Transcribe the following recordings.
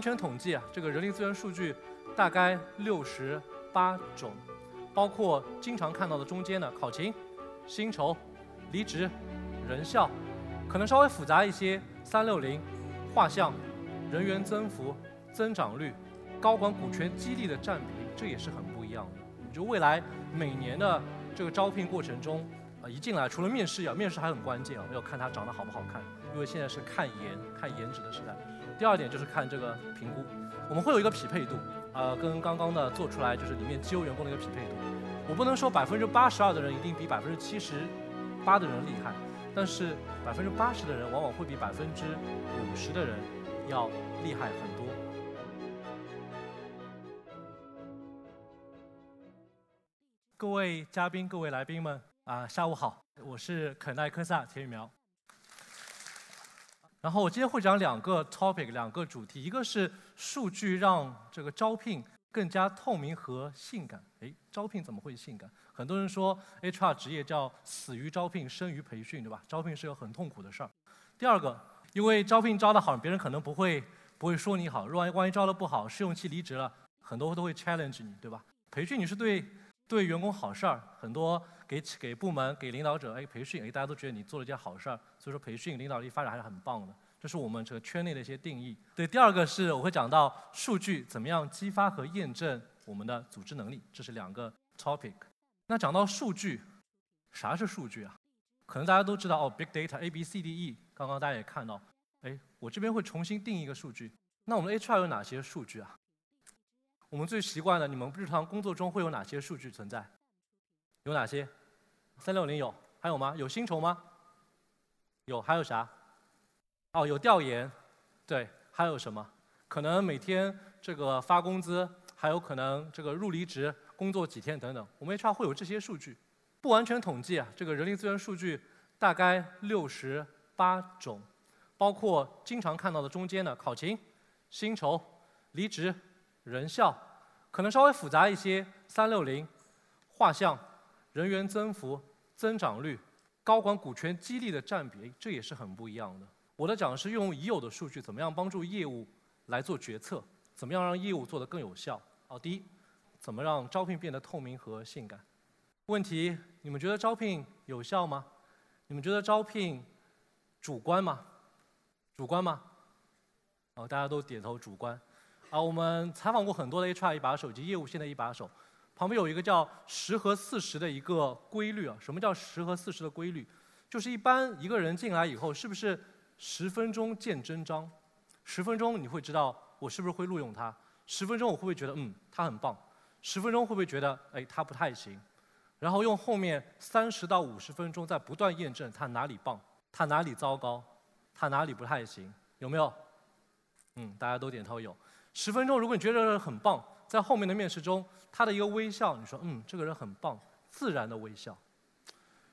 全统计啊，这个人力资源数据大概六十八种，包括经常看到的中间的考勤、薪酬、离职、人效，可能稍微复杂一些，三六零、画像、人员增幅、增长率、高管股权激励的占比，这也是很不一样的。就未来每年的这个招聘过程中，啊，一进来除了面试啊，面试还很关键啊，要看他长得好不好看，因为现在是看颜、看颜值的时代。第二点就是看这个评估，我们会有一个匹配度，呃，跟刚刚的做出来就是里面绩优员工的一个匹配度。我不能说百分之八十二的人一定比百分之七十八的人厉害，但是百分之八十的人往往会比百分之五十的人要厉害很多。各位嘉宾、各位来宾们啊，下午好，我是肯奈科萨田雨苗。然后我今天会讲两个 topic，两个主题，一个是数据让这个招聘更加透明和性感。哎，招聘怎么会性感？很多人说 HR 职业叫死于招聘，生于培训，对吧？招聘是个很痛苦的事儿。第二个，因为招聘招得好，别人可能不会不会说你好；万一万一招得不好，试用期离职了，很多都会 challenge 你，对吧？培训你是对对员工好事儿，很多给给部门给领导者哎培训，哎大家都觉得你做了件好事儿。所以说培训领导力发展还是很棒的，这是我们这个圈内的一些定义。对，第二个是我会讲到数据怎么样激发和验证我们的组织能力，这是两个 topic。那讲到数据，啥是数据啊？可能大家都知道哦，big data A B C D E，刚刚大家也看到，哎，我这边会重新定义一个数据。那我们 HR 有哪些数据啊？我们最习惯的，你们日常工作中会有哪些数据存在？有哪些？三六零有，还有吗？有薪酬吗？有还有啥？哦，有调研，对，还有什么？可能每天这个发工资，还有可能这个入离职、工作几天等等。我们 HR 会有这些数据，不完全统计啊。这个人力资源数据大概六十八种，包括经常看到的中间的考勤、薪酬、离职、人效，可能稍微复杂一些，三六零、画像、人员增幅、增长率。高管股权激励的占比，这也是很不一样的。我的讲是用已有的数据，怎么样帮助业务来做决策，怎么样让业务做得更有效。好，第一，怎么让招聘变得透明和性感？问题，你们觉得招聘有效吗？你们觉得招聘主观吗？主观吗？哦，大家都点头主观。啊，我们采访过很多的 HR 一把手以及业务线的一把手。旁边有一个叫十和四十的一个规律啊，什么叫十和四十的规律？就是一般一个人进来以后，是不是十分钟见真章？十分钟你会知道我是不是会录用他？十分钟我会不会觉得嗯他很棒？十分钟会不会觉得哎他不太行？然后用后面三十到五十分钟在不断验证他哪里棒，他哪里糟糕，他哪里不太行？有没有？嗯，大家都点头有。十分钟如果你觉得很棒。在后面的面试中，他的一个微笑，你说嗯，这个人很棒，自然的微笑。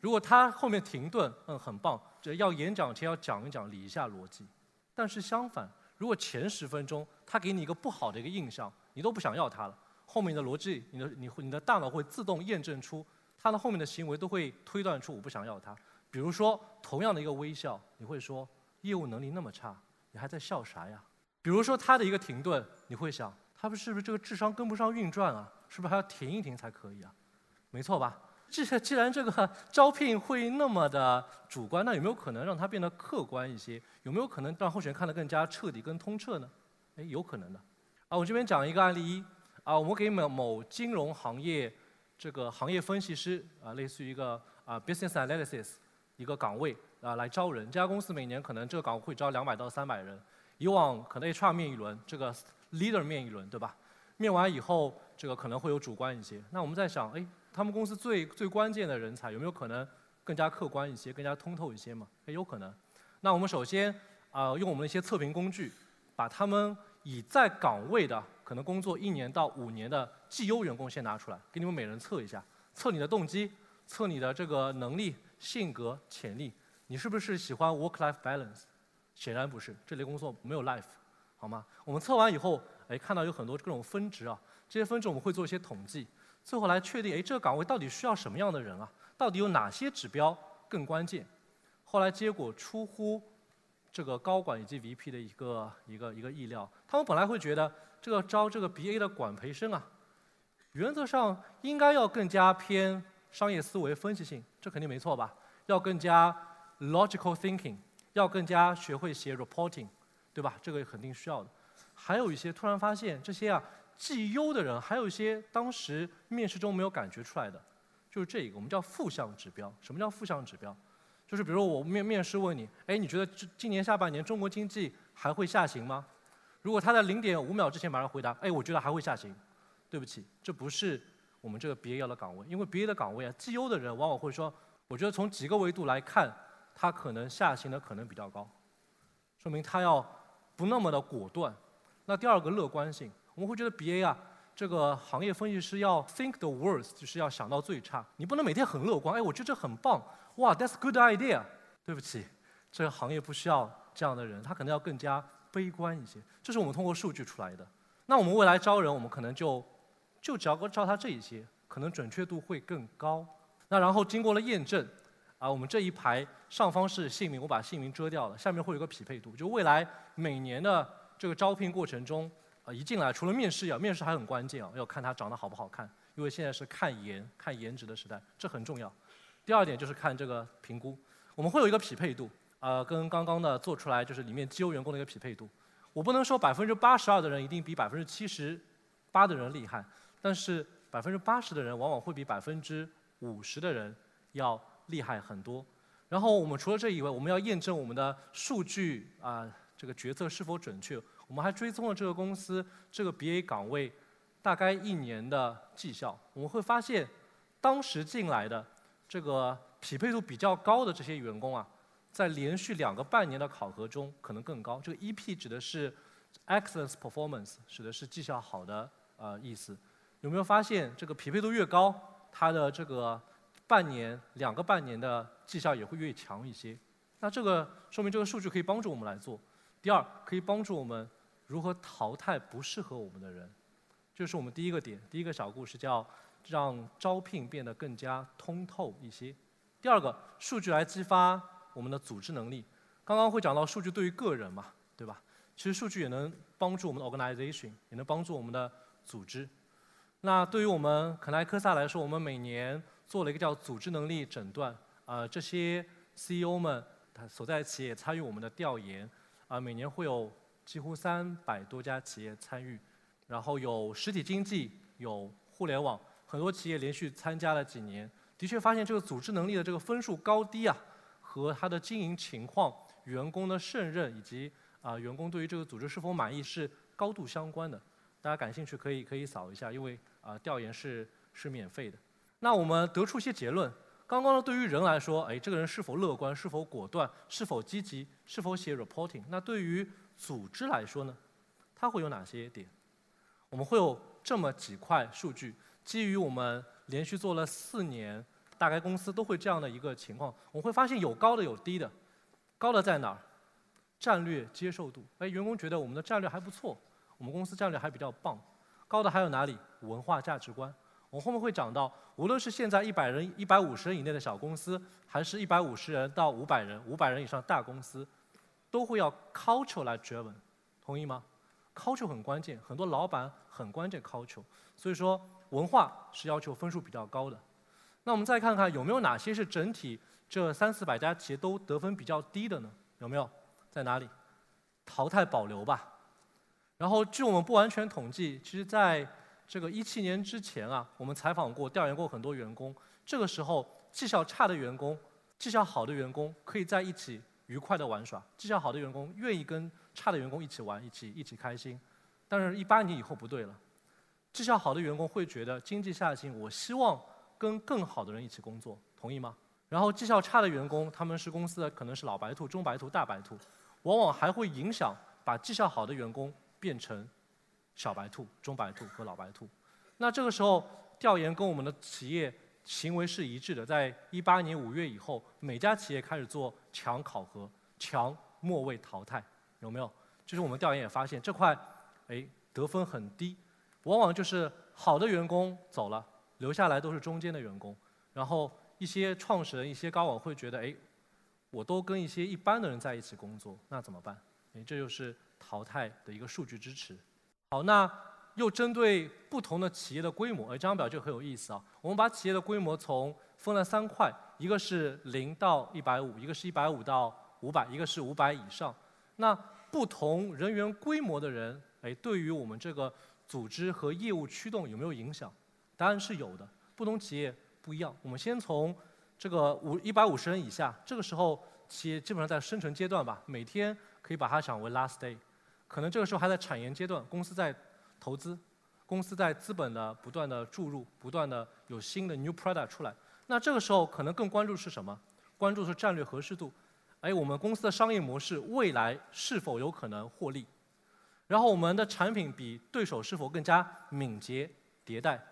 如果他后面停顿，嗯，很棒，这要演讲前要讲一讲理一下逻辑。但是相反，如果前十分钟他给你一个不好的一个印象，你都不想要他了，后面的逻辑，你的你你的大脑会自动验证出他的后面的行为都会推断出我不想要他。比如说同样的一个微笑，你会说业务能力那么差，你还在笑啥呀？比如说他的一个停顿，你会想。他们是不是这个智商跟不上运转啊？是不是还要停一停才可以啊？没错吧？既既然这个 招聘会那么的主观，那有没有可能让它变得客观一些？有没有可能让候选人看得更加彻底、更通彻呢？哎，有可能的。啊，我这边讲一个案例一啊，我们给某某金融行业这个行业分析师啊，类似于一个啊 business analysis 一个岗位啊来招人。这家公司每年可能这个岗位会招两百到三百人。以往可能 HR 面一轮，这个。leader 面一轮，对吧？面完以后，这个可能会有主观一些。那我们在想，哎，他们公司最最关键的人才有没有可能更加客观一些，更加通透一些嘛？也有可能。那我们首先啊，用我们的一些测评工具，把他们已在岗位的可能工作一年到五年的绩优员工先拿出来，给你们每人测一下，测你的动机，测你的这个能力、性格、潜力，你是不是喜欢 work-life balance？显然不是，这类工作没有 life。好吗？我们测完以后，哎，看到有很多各种分值啊，这些分值我们会做一些统计，最后来确定，哎，这个岗位到底需要什么样的人啊？到底有哪些指标更关键？后来结果出乎这个高管以及 VP 的一个一个一个意料。他们本来会觉得这个招这个 BA 的管培生啊，原则上应该要更加偏商业思维分析性，这肯定没错吧？要更加 logical thinking，要更加学会写 reporting，对吧？这个肯定需要的。还有一些突然发现这些啊绩优的人，还有一些当时面试中没有感觉出来的，就是这一个我们叫负向指标。什么叫负向指标？就是比如我面面试问你，哎，你觉得今今年下半年中国经济还会下行吗？如果他在零点五秒之前马上回答，哎，我觉得还会下行，对不起，这不是我们这个 BA 要的岗位，因为 BA 的岗位啊，绩优的人往往会说，我觉得从几个维度来看，他可能下行的可能比较高，说明他要不那么的果断。那第二个乐观性，我们会觉得 BA 啊，这个行业分析师要 think the worst，就是要想到最差，你不能每天很乐观，哎，我觉得这很棒。哇，That's good idea。对不起，这个行业不需要这样的人，他可能要更加悲观一些。这是我们通过数据出来的。那我们未来招人，我们可能就就只要招他这一些，可能准确度会更高。那然后经过了验证，啊，我们这一排上方是姓名，我把姓名遮掉了，下面会有个匹配度。就未来每年的这个招聘过程中，啊，一进来除了面试要，面试还很关键啊，要看他长得好不好看，因为现在是看颜、看颜值的时代，这很重要。第二点就是看这个评估，我们会有一个匹配度，呃，跟刚刚的做出来就是里面绩优员工的一个匹配度。我不能说百分之八十二的人一定比百分之七十八的人厉害，但是百分之八十的人往往会比百分之五十的人要厉害很多。然后我们除了这以外，我们要验证我们的数据啊，这个决策是否准确。我们还追踪了这个公司这个 BA 岗位大概一年的绩效，我们会发现当时进来的。这个匹配度比较高的这些员工啊，在连续两个半年的考核中可能更高。这个 EP 指的是 excellence performance，指的是绩效好的呃意思。有没有发现这个匹配度越高，它的这个半年、两个半年的绩效也会越强一些？那这个说明这个数据可以帮助我们来做。第二，可以帮助我们如何淘汰不适合我们的人，这是我们第一个点。第一个小故事叫。让招聘变得更加通透一些。第二个，数据来激发我们的组织能力。刚刚会讲到数据对于个人嘛，对吧？其实数据也能帮助我们的 organization，也能帮助我们的组织。那对于我们肯莱科萨来说，我们每年做了一个叫组织能力诊断。呃，这些 CEO 们他所在企业参与我们的调研。啊，每年会有几乎三百多家企业参与，然后有实体经济，有互联网。很多企业连续参加了几年，的确发现这个组织能力的这个分数高低啊，和他的经营情况、员工的胜任以及啊员工对于这个组织是否满意是高度相关的。大家感兴趣可以可以扫一下，因为啊调研是是免费的。那我们得出一些结论。刚刚呢，对于人来说，哎，这个人是否乐观、是否果断、是否积极、是否写 reporting？那对于组织来说呢，它会有哪些点？我们会有这么几块数据。基于我们连续做了四年，大概公司都会这样的一个情况，我们会发现有高的有低的，高的在哪儿？战略接受度，哎，员工觉得我们的战略还不错，我们公司战略还比较棒。高的还有哪里？文化价值观。我后面会讲到，无论是现在一百人、一百五十人以内的小公司，还是一百五十人到五百人、五百人以上大公司，都会要 culture 来 driven，同意吗？culture 很关键，很多老板很关键 culture，所以说。文化是要求分数比较高的，那我们再看看有没有哪些是整体这三四百家企业都得分比较低的呢？有没有？在哪里？淘汰保留吧。然后据我们不完全统计，其实在这个一七年之前啊，我们采访过、调研过很多员工，这个时候绩效差的员工、绩效好的员工可以在一起愉快的玩耍，绩效好的员工愿意跟差的员工一起玩、一起一起开心。但是，一八年以后不对了。绩效好的员工会觉得经济下行，我希望跟更好的人一起工作，同意吗？然后绩效差的员工，他们是公司的可能是老白兔、中白兔、大白兔，往往还会影响把绩效好的员工变成小白兔、中白兔和老白兔。那这个时候调研跟我们的企业行为是一致的，在一八年五月以后，每家企业开始做强考核、强末位淘汰，有没有？就是我们调研也发现这块，哎，得分很低。往往就是好的员工走了，留下来都是中间的员工。然后一些创始人、一些高管会觉得，哎，我都跟一些一般的人在一起工作，那怎么办？哎，这就是淘汰的一个数据支持。好，那又针对不同的企业的规模，哎，这张表就很有意思啊。我们把企业的规模从分了三块，一个是零到一百五，一个是一百五到五百，一个是五百以上。那不同人员规模的人，哎，对于我们这个组织和业务驱动有没有影响？答案是有的。不同企业不一样。我们先从这个五一百五十人以下，这个时候企业基本上在生存阶段吧，每天可以把它想为 last day。可能这个时候还在产研阶段，公司在投资，公司在资本的不断的注入，不断的有新的 new product 出来。那这个时候可能更关注是什么？关注是战略合适度。哎，我们公司的商业模式未来是否有可能获利？然后我们的产品比对手是否更加敏捷迭代？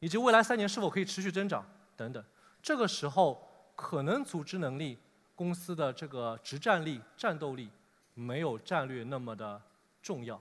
以及未来三年是否可以持续增长等等。这个时候可能组织能力、公司的这个执战力、战斗力。没有战略那么的重要。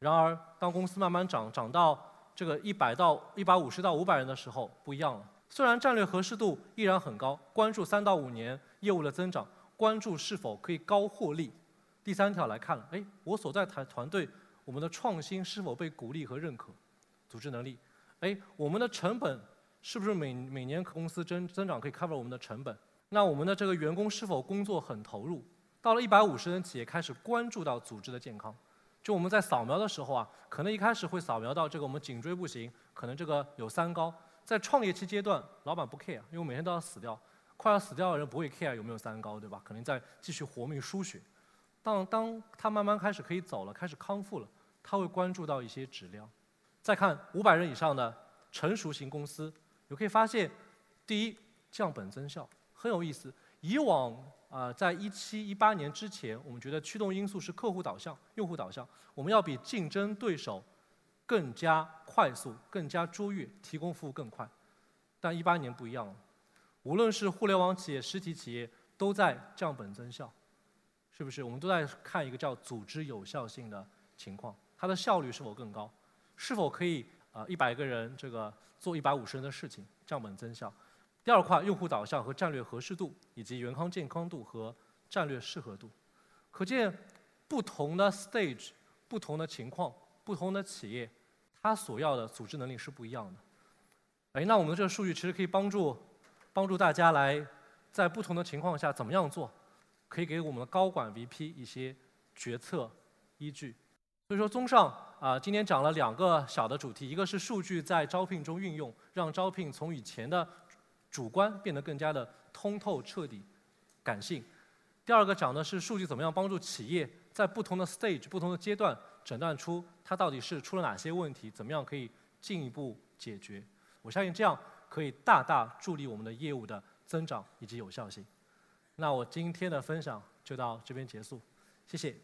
然而，当公司慢慢涨涨到这个一百到一百五十到五百人的时候，不一样了。虽然战略合适度依然很高，关注三到五年业务的增长，关注是否可以高获利。第三条来看了，哎，我所在团团队，我们的创新是否被鼓励和认可？组织能力，哎，我们的成本是不是每每年公司增增长可以 cover 我们的成本？那我们的这个员工是否工作很投入？到了一百五十人企业，开始关注到组织的健康。就我们在扫描的时候啊，可能一开始会扫描到这个我们颈椎不行，可能这个有三高。在创业期阶段，老板不 care，因为每天都要死掉，快要死掉的人不会 care 有没有三高，对吧？可能在继续活命输血。当当他慢慢开始可以走了，开始康复了，他会关注到一些质量。再看五百人以上的成熟型公司，你可以发现，第一降本增效很有意思。以往啊，在一七一八年之前，我们觉得驱动因素是客户导向、用户导向，我们要比竞争对手更加快速、更加卓越，提供服务更快。但一八年不一样了，无论是互联网企业、实体企业，都在降本增效，是不是？我们都在看一个叫组织有效性的情况，它的效率是否更高？是否可以啊一百个人这个做一百五十人的事情，降本增效？第二块，用户导向和战略合适度，以及员康健康度和战略适合度。可见，不同的 stage、不同的情况、不同的企业，它所要的组织能力是不一样的。哎，那我们的这个数据其实可以帮助帮助大家来在不同的情况下怎么样做，可以给我们的高管 VP 一些决策依据。所以说，综上啊，今天讲了两个小的主题，一个是数据在招聘中运用，让招聘从以前的主观变得更加的通透彻底，感性。第二个讲的是数据怎么样帮助企业在不同的 stage、不同的阶段诊断出它到底是出了哪些问题，怎么样可以进一步解决。我相信这样可以大大助力我们的业务的增长以及有效性。那我今天的分享就到这边结束，谢谢。